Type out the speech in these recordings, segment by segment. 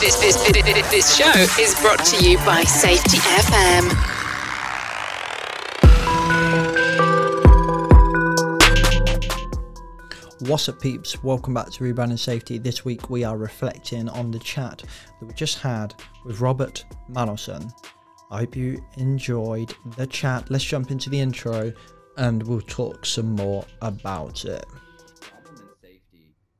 This, this, this, show is brought to you by Safety FM. What's up, peeps? Welcome back to Rebranding Safety. This week we are reflecting on the chat that we just had with Robert Manelson. I hope you enjoyed the chat. Let's jump into the intro and we'll talk some more about it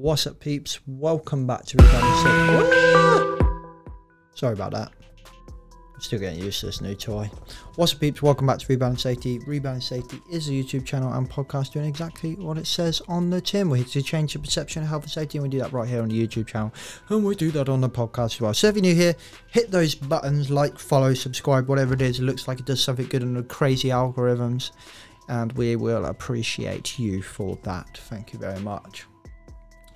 What's up, peeps? Welcome back to Safety. Sorry about that. Still getting used to this new toy. What's up, peeps? Welcome back to Rebranding Safety. Rebranding Safety is a YouTube channel and podcast doing exactly what it says on the tin. We're here to change the perception of health and safety, and we do that right here on the YouTube channel. And we do that on the podcast as well. So if you're new here, hit those buttons like, follow, subscribe, whatever it is. It looks like it does something good on the crazy algorithms. And we will appreciate you for that. Thank you very much.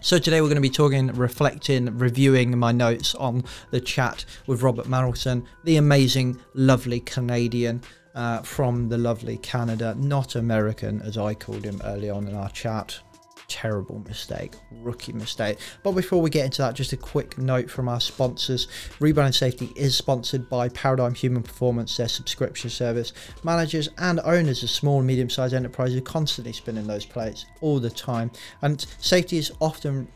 So today we're going to be talking, reflecting, reviewing my notes on the chat with Robert Marrelson, the amazing, lovely Canadian uh, from the lovely Canada, not American as I called him early on in our chat terrible mistake, rookie mistake. But before we get into that, just a quick note from our sponsors. Rebound Safety is sponsored by Paradigm Human Performance, their subscription service. Managers and owners of small and medium sized enterprises are constantly spinning those plates all the time. And safety is often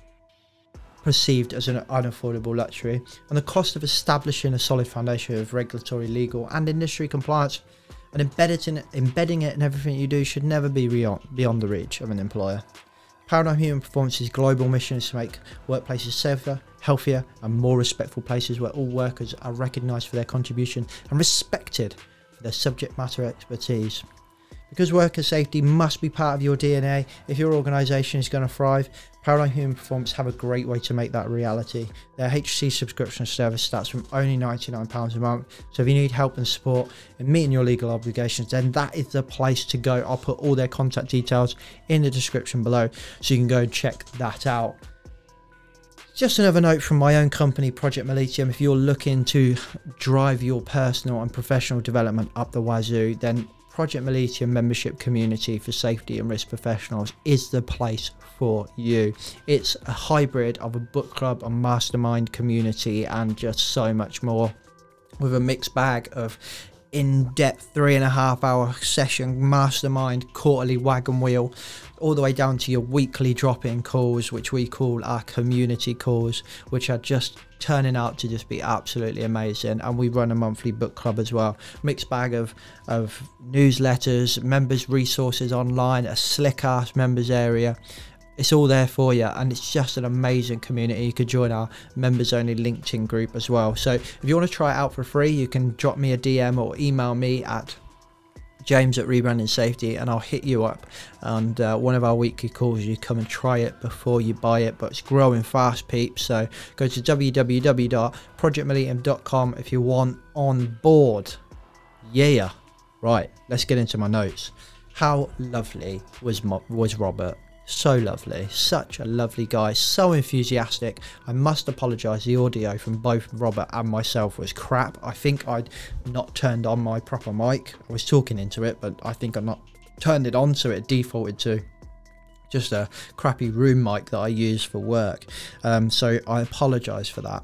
perceived as an unaffordable luxury, and the cost of establishing a solid foundation of regulatory, legal, and industry compliance and embedding it, embedding it in everything you do should never be beyond, beyond the reach of an employer. Paradigm Human Performance's global mission is to make workplaces safer, healthier, and more respectful places where all workers are recognised for their contribution and respected for their subject matter expertise. Because worker safety must be part of your DNA if your organisation is going to thrive, Paradigm Human Performance have a great way to make that reality. Their HC subscription service starts from only £99 a month. So if you need help and support in meeting your legal obligations, then that is the place to go. I'll put all their contact details in the description below so you can go and check that out. Just another note from my own company, Project Militium. If you're looking to drive your personal and professional development up the wazoo, then Project Militium membership community for safety and risk professionals is the place for you. It's a hybrid of a book club, a mastermind community, and just so much more with a mixed bag of in depth three and a half hour session mastermind quarterly wagon wheel all the way down to your weekly drop in calls, which we call our community calls, which are just turning out to just be absolutely amazing. And we run a monthly book club as well. Mixed bag of, of newsletters, members' resources online, a slick ass members area. It's all there for you, and it's just an amazing community. You could join our members only LinkedIn group as well. So, if you want to try it out for free, you can drop me a DM or email me at James at Rebranding Safety, and I'll hit you up. And uh, one of our weekly calls, you come and try it before you buy it. But it's growing fast, peeps. So go to www.projectmillennium.com if you want on board. Yeah. Right, let's get into my notes. How lovely was was Robert? So lovely, such a lovely guy, so enthusiastic. I must apologise, the audio from both Robert and myself was crap. I think I'd not turned on my proper mic. I was talking into it, but I think I'm not turned it on, so it defaulted to just a crappy room mic that I use for work. Um, so I apologise for that.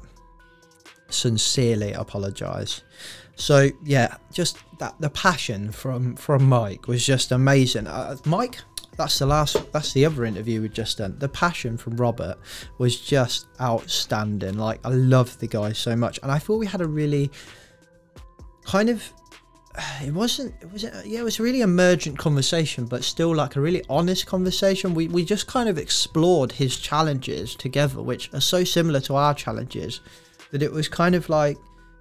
Sincerely apologise. So yeah, just that the passion from from Mike was just amazing. Uh, Mike, that's the last that's the other interview we just done. The passion from robert was just outstanding. Like i love the guy so much. And i thought we had a really kind of it wasn't it was yeah it was a really emergent conversation but still like a really honest conversation. We we just kind of explored his challenges together which are so similar to our challenges that it was kind of like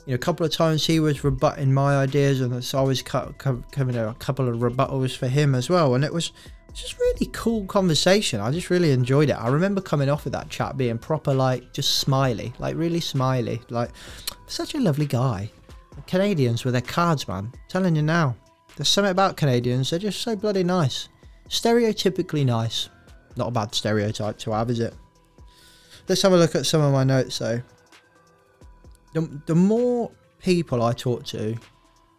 you know, a couple of times he was rebutting my ideas, and so I was coming a couple of rebuttals for him as well. And it was just really cool conversation. I just really enjoyed it. I remember coming off of that chat being proper, like, just smiley, like, really smiley, like, such a lovely guy. Canadians with their cards, man. telling you now. There's something about Canadians, they're just so bloody nice. Stereotypically nice. Not a bad stereotype to have, is it? Let's have a look at some of my notes though. The, the more people I talk to,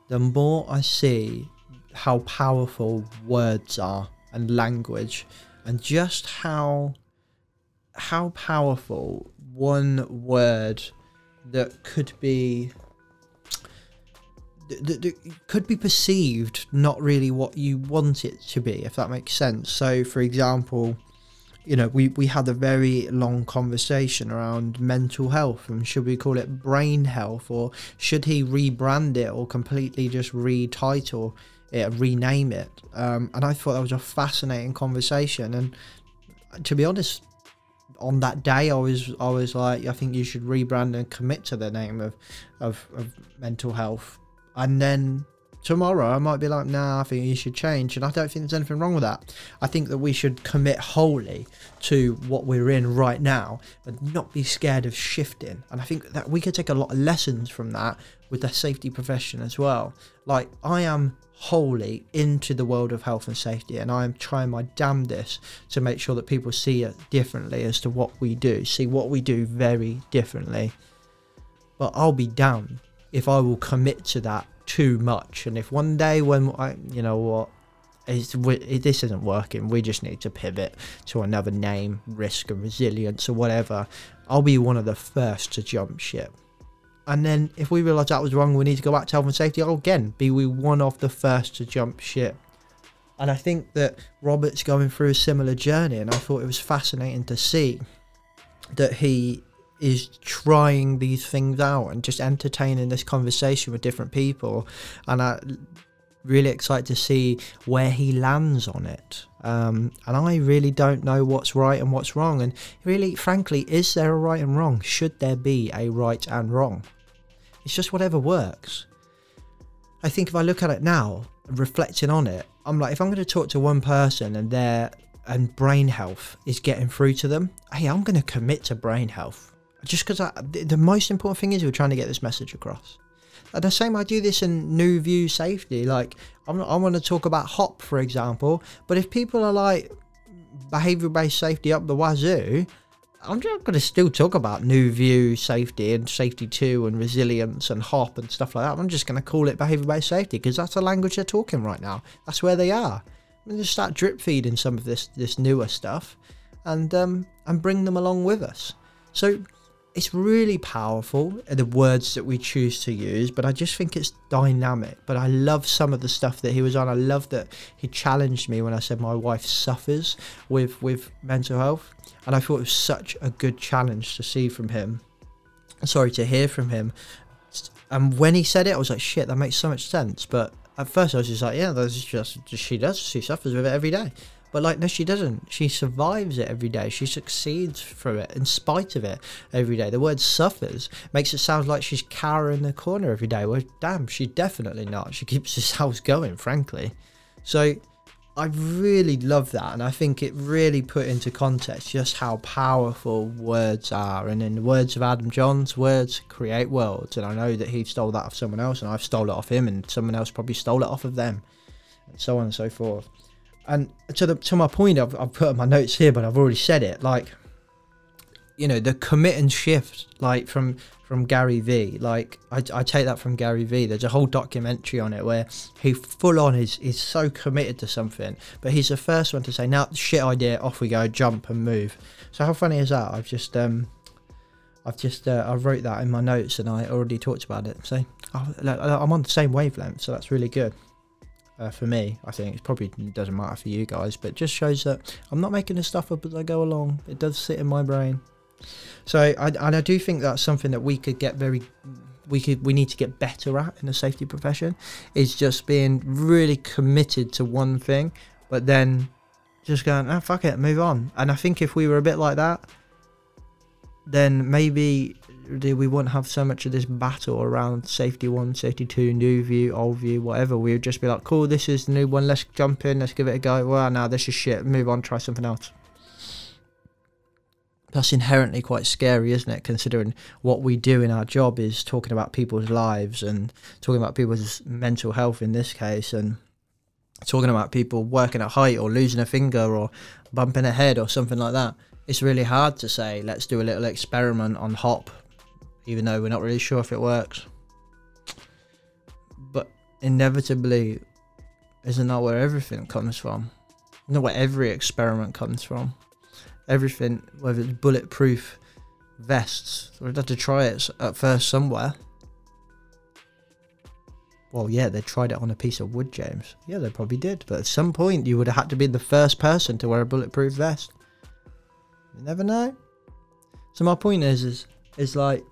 the more I see how powerful words are and language and just how how powerful one word that could be that, that could be perceived not really what you want it to be if that makes sense. So for example you know we we had a very long conversation around mental health and should we call it brain health or should he rebrand it or completely just retitle it rename it. Um, and i thought that was a fascinating conversation. And to be honest on that day I was I was like I think you should rebrand and commit to the name of of, of mental health. And then tomorrow I might be like nah I think you should change and I don't think there's anything wrong with that. I think that we should commit wholly to what we're in right now and not be scared of shifting. And I think that we could take a lot of lessons from that with the safety profession as well. Like I am wholly into the world of health and safety and I am trying my damnedest to make sure that people see it differently as to what we do see what we do very differently. But I'll be damned if I will commit to that too much and if one day when I you know what it's, we, this isn't working we just need to pivot to another name risk and resilience or whatever I'll be one of the first to jump ship and then if we realise that was wrong, we need to go back to health and safety. I'll again be we one of the first to jump ship. And I think that Robert's going through a similar journey, and I thought it was fascinating to see that he is trying these things out and just entertaining this conversation with different people. And I really excited to see where he lands on it. Um, and I really don't know what's right and what's wrong. And really, frankly, is there a right and wrong? Should there be a right and wrong? It's just whatever works. I think if I look at it now, reflecting on it, I'm like, if I'm going to talk to one person and their and brain health is getting through to them, hey, I'm going to commit to brain health. Just because the, the most important thing is we're trying to get this message across. And the same, I do this in new view safety. Like, I'm I want to talk about HOP, for example, but if people are like behavior based safety up the wazoo, I'm just going to still talk about new view safety and safety 2 and resilience and hop and stuff like that. I'm just going to call it behavior based safety because that's the language they're talking right now. That's where they are. I'm going to start drip feeding some of this this newer stuff and um, and bring them along with us. So it's really powerful uh, the words that we choose to use but i just think it's dynamic but i love some of the stuff that he was on i love that he challenged me when i said my wife suffers with with mental health and I thought it was such a good challenge to see from him. Sorry to hear from him. And when he said it, I was like, shit, that makes so much sense. But at first, I was just like, yeah, that's just she does. She suffers with it every day. But like, no, she doesn't. She survives it every day. She succeeds through it in spite of it every day. The word suffers makes it sound like she's cowering in the corner every day. Well, damn, she's definitely not. She keeps this house going, frankly. So I really love that, and I think it really put into context just how powerful words are. And in the words of Adam Johns, words create worlds. And I know that he stole that off someone else, and I've stole it off him, and someone else probably stole it off of them, and so on and so forth. And to the to my point, I've, I've put my notes here, but I've already said it. Like, you know, the commit and shift, like from from Gary Vee. Like I, I take that from Gary Vee. There's a whole documentary on it where he full on is is so committed to something, but he's the first one to say, "Now shit idea, off we go, jump and move." So how funny is that? I've just um, I've just uh, I wrote that in my notes and I already talked about it. So I'm on the same wavelength, so that's really good. Uh, for me, I think it probably doesn't matter for you guys, but just shows that I'm not making this stuff up as I go along. It does sit in my brain. So I, and I do think that's something that we could get very we could we need to get better at in the safety profession is just being really committed to one thing but then just going oh fuck it move on and i think if we were a bit like that then maybe we wouldn't have so much of this battle around safety one safety two new view old view whatever we would just be like cool this is the new one let's jump in let's give it a go well now this is shit move on try something else that's inherently quite scary, isn't it? Considering what we do in our job is talking about people's lives and talking about people's mental health in this case, and talking about people working at height or losing a finger or bumping a head or something like that. It's really hard to say, let's do a little experiment on hop, even though we're not really sure if it works. But inevitably, isn't that where everything comes from? Not where every experiment comes from. Everything, whether it's bulletproof vests, we'd have to try it at first somewhere. Well, yeah, they tried it on a piece of wood, James. Yeah, they probably did. But at some point, you would have had to be the first person to wear a bulletproof vest. You never know. So my point is, is, is like,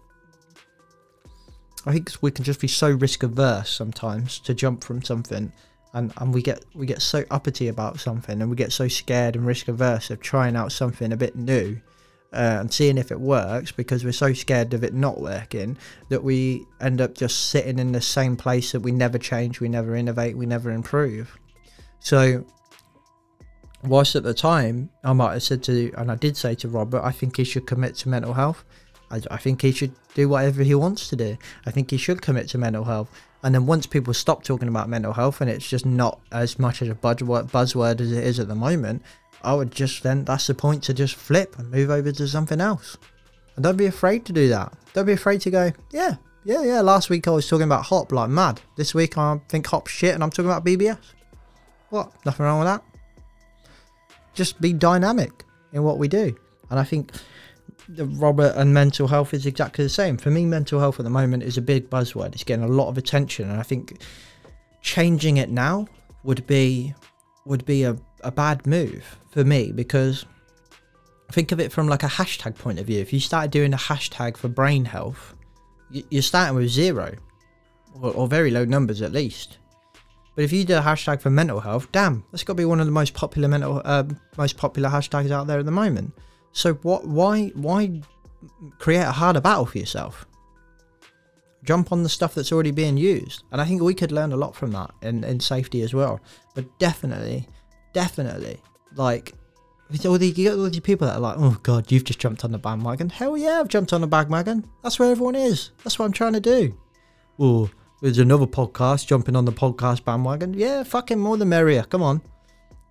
I think we can just be so risk averse sometimes to jump from something, and and we get we get so uppity about something, and we get so scared and risk averse of trying out something a bit new, uh, and seeing if it works because we're so scared of it not working that we end up just sitting in the same place that we never change, we never innovate, we never improve. So, whilst at the time I might have said to, and I did say to Robert, I think he should commit to mental health. I, I think he should do whatever he wants to do. I think he should commit to mental health. And then once people stop talking about mental health and it's just not as much as a buzzword, buzzword as it is at the moment, I would just then that's the point to just flip and move over to something else. And don't be afraid to do that. Don't be afraid to go, yeah, yeah, yeah. Last week I was talking about hop like mad. This week I think hop shit and I'm talking about BBS. What? Nothing wrong with that. Just be dynamic in what we do. And I think Robert and mental health is exactly the same. For me, mental health at the moment is a big buzzword. It's getting a lot of attention, and I think changing it now would be would be a, a bad move for me because think of it from like a hashtag point of view. If you started doing a hashtag for brain health, you're starting with zero or, or very low numbers at least. But if you do a hashtag for mental health, damn, that's got to be one of the most popular mental, uh, most popular hashtags out there at the moment. So what? Why? Why create a harder battle for yourself? Jump on the stuff that's already being used, and I think we could learn a lot from that in, in safety as well. But definitely, definitely, like with all the you get all these people that are like, oh god, you've just jumped on the bandwagon. Hell yeah, I've jumped on the bandwagon. That's where everyone is. That's what I'm trying to do. Oh, there's another podcast jumping on the podcast bandwagon. Yeah, fucking more the merrier. Come on.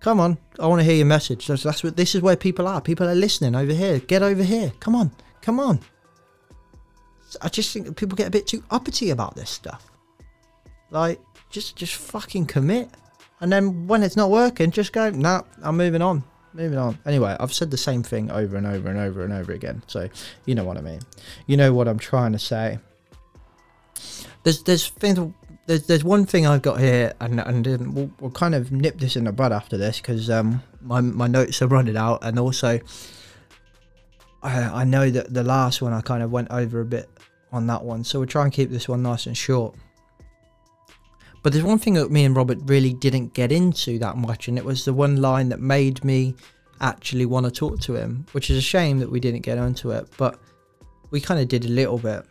Come on, I want to hear your message. That's, that's what this is where people are. People are listening over here. Get over here. Come on, come on. I just think people get a bit too uppity about this stuff. Like, just just fucking commit. And then when it's not working, just go, nah, I'm moving on. Moving on. Anyway, I've said the same thing over and over and over and over again. So you know what I mean. You know what I'm trying to say. There's there's things there's there's one thing I've got here, and and we'll, we'll kind of nip this in the bud after this because um my my notes are running out, and also I I know that the last one I kind of went over a bit on that one, so we'll try and keep this one nice and short. But there's one thing that me and Robert really didn't get into that much, and it was the one line that made me actually want to talk to him, which is a shame that we didn't get onto it, but we kind of did a little bit.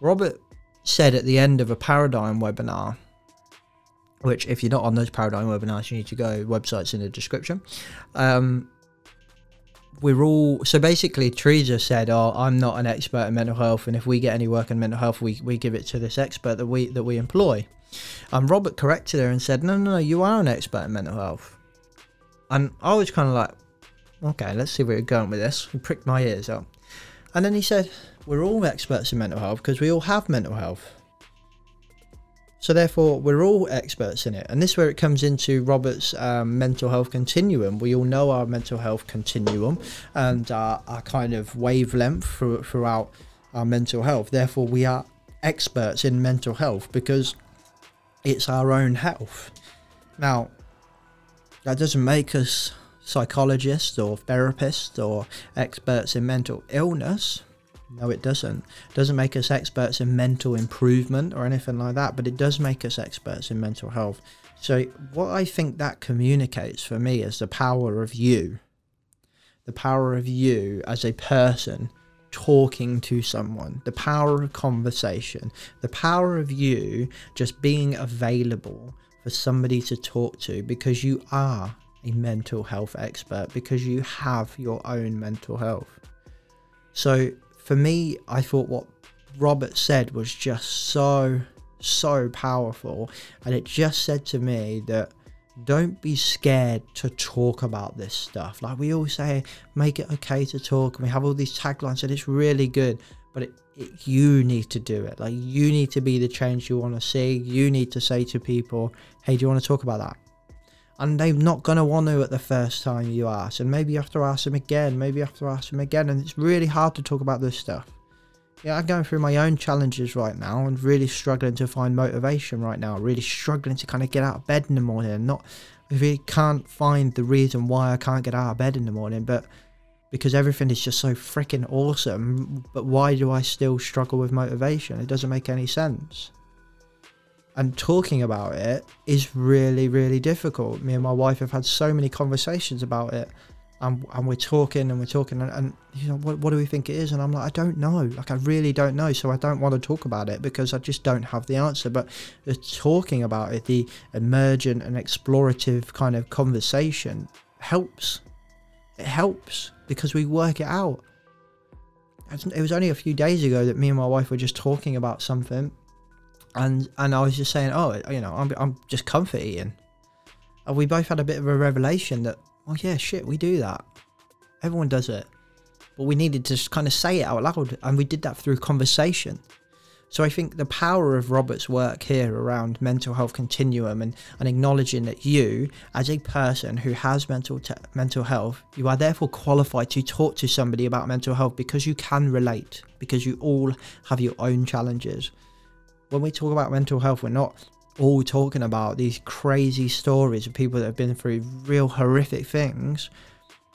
Robert said at the end of a paradigm webinar, which if you're not on those paradigm webinars, you need to go. Websites in the description. Um, we're all so basically. Teresa said, "Oh, I'm not an expert in mental health, and if we get any work in mental health, we, we give it to this expert that we that we employ." And Robert corrected her and said, "No, no, no, you are an expert in mental health." And I was kind of like, "Okay, let's see where you're going with this." He pricked my ears up, and then he said, we're all experts in mental health because we all have mental health. So therefore, we're all experts in it, and this is where it comes into Robert's um, mental health continuum. We all know our mental health continuum and our, our kind of wavelength through, throughout our mental health. Therefore, we are experts in mental health because it's our own health. Now, that doesn't make us psychologists or therapists or experts in mental illness no, it doesn't. It doesn't make us experts in mental improvement or anything like that, but it does make us experts in mental health. So, what I think that communicates for me is the power of you, the power of you as a person talking to someone, the power of conversation, the power of you just being available for somebody to talk to because you are a mental health expert because you have your own mental health. So for me, I thought what Robert said was just so, so powerful. And it just said to me that don't be scared to talk about this stuff. Like we all say, make it okay to talk, and we have all these taglines, and it's really good. But it, it, you need to do it. Like you need to be the change you want to see. You need to say to people, "Hey, do you want to talk about that?" And they're not gonna want to at the first time you ask, and maybe you have to ask them again. Maybe you have to ask them again, and it's really hard to talk about this stuff. Yeah, I'm going through my own challenges right now and really struggling to find motivation right now. Really struggling to kind of get out of bed in the morning and not really can't find the reason why I can't get out of bed in the morning, but because everything is just so freaking awesome. But why do I still struggle with motivation? It doesn't make any sense. And talking about it is really, really difficult. Me and my wife have had so many conversations about it and, and we're talking and we're talking and, and you know what, what do we think it is? And i'm like i don't know. Like i really don't know. So i don't want to talk about it because i just don't have the answer. But the talking about it the emergent and explorative kind of conversation helps. It helps because we work it out. It was only a few days ago that me and my wife were just talking about something and and i was just saying oh you know i'm, I'm just comfort eating and we both had a bit of a revelation that oh yeah, shit, we do that. Everyone does it. But we needed to kind of say it out loud, and we did that through conversation. So I think the power of Robert's work here around mental health continuum and, and acknowledging that you, as a person who has mental te- mental health, you are therefore qualified to talk to somebody about mental health because you can relate, because you all have your own challenges. When we talk about mental health, we're not all talking about these crazy stories of people that have been through real horrific things.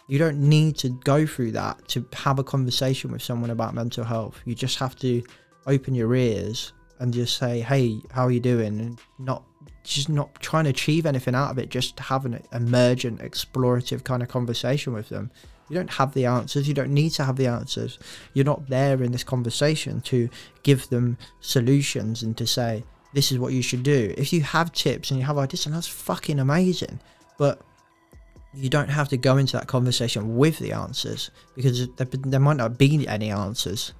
You don't need to go through that to have a conversation with someone about mental health. You just have to open your ears and just say, "Hey, how are you doing?" and not just not trying to achieve anything out of it, just have an emergent, explorative kind of conversation with them. You don't have the answers. You don't need to have the answers. You're not there in this conversation to give them solutions and to say, this is what you should do. If you have tips and you have ideas, and that's fucking amazing. But you don't have to go into that conversation with the answers because there, there might not be any answers.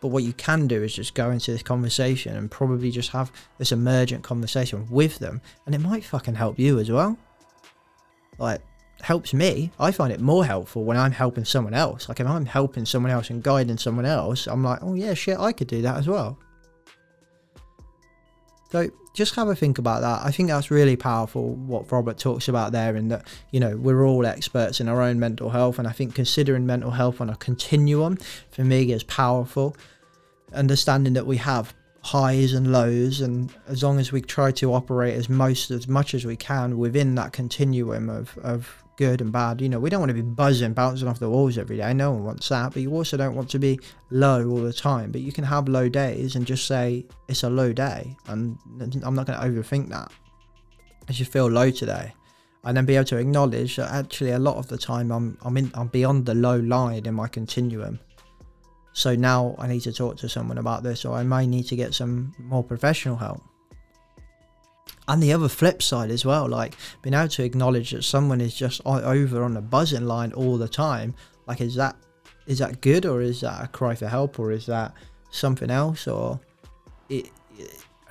But what you can do is just go into this conversation and probably just have this emergent conversation with them, and it might fucking help you as well. Like, helps me. I find it more helpful when I'm helping someone else. Like, if I'm helping someone else and guiding someone else, I'm like, oh yeah, shit, I could do that as well. So just have a think about that. I think that's really powerful what Robert talks about there, and that you know we're all experts in our own mental health, and I think considering mental health on a continuum for me is powerful. Understanding that we have highs and lows, and as long as we try to operate as most as much as we can within that continuum of of good and bad. You know, we don't want to be buzzing, bouncing off the walls every day. No one wants that. But you also don't want to be low all the time. But you can have low days and just say it's a low day. And I'm not going to overthink that. I just feel low today. And then be able to acknowledge that actually a lot of the time I'm I'm in I'm beyond the low line in my continuum. So now I need to talk to someone about this, or I may need to get some more professional help and the other flip side as well like being able to acknowledge that someone is just over on the buzzing line all the time like is that is that good or is that a cry for help or is that something else or it,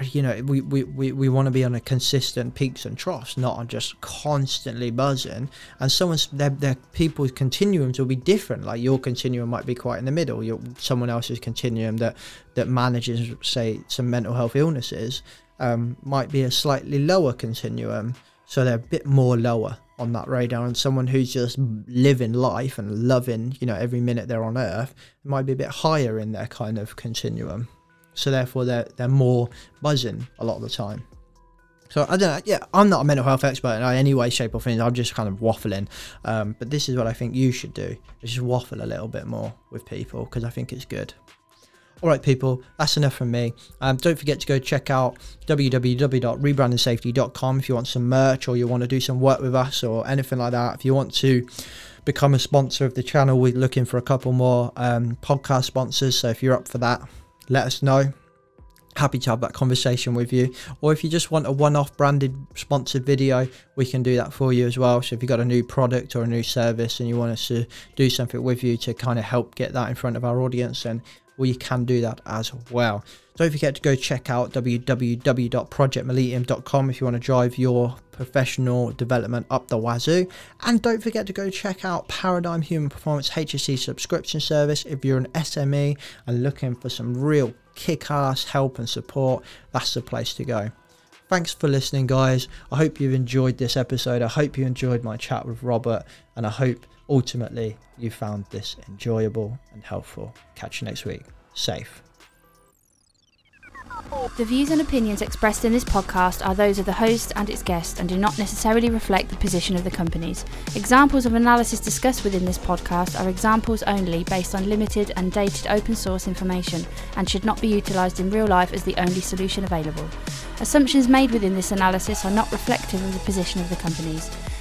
you know we, we, we, we want to be on a consistent peaks and troughs not on just constantly buzzing. And someone's their, their people's continuums will be different. Like your continuum might be quite in the middle. Your someone else's continuum that that manages say some mental health illnesses um, might be a slightly lower continuum. So they're a bit more lower on that radar. And someone who's just living life and loving, you know, every minute they're on Earth might be a bit higher in their kind of continuum. So therefore, they're they're more buzzing a lot of the time. So I don't know. Yeah, I'm not a mental health expert in any way, shape, or form. I'm just kind of waffling. Um, but this is what I think you should do: is just waffle a little bit more with people because I think it's good. All right, people, that's enough from me. Um, don't forget to go check out www.rebrandingsafety.com if you want some merch or you want to do some work with us or anything like that. If you want to become a sponsor of the channel, we're looking for a couple more um, podcast sponsors. So if you're up for that, let us know. happy to have that conversation with you. Or if you just want a one off branded sponsored video, we can do that for you as well. So if you've got a new product or a new service and you want us to do something with you to kind of help get that in front of our audience, then we can do that as well. Don't forget to go check out www.projectmillennium.com if you want to drive your professional development up the wazoo. And don't forget to go check out Paradigm Human Performance HSC subscription service if you're an SME and looking for some real kick ass help and support. That's the place to go. Thanks for listening, guys. I hope you've enjoyed this episode. I hope you enjoyed my chat with Robert, and I hope ultimately you found this enjoyable and helpful. Catch you next week. Safe. The views and opinions expressed in this podcast are those of the host and its guest and do not necessarily reflect the position of the companies. Examples of analysis discussed within this podcast are examples only based on limited and dated open source information and should not be utilised in real life as the only solution available. Assumptions made within this analysis are not reflective of the position of the companies.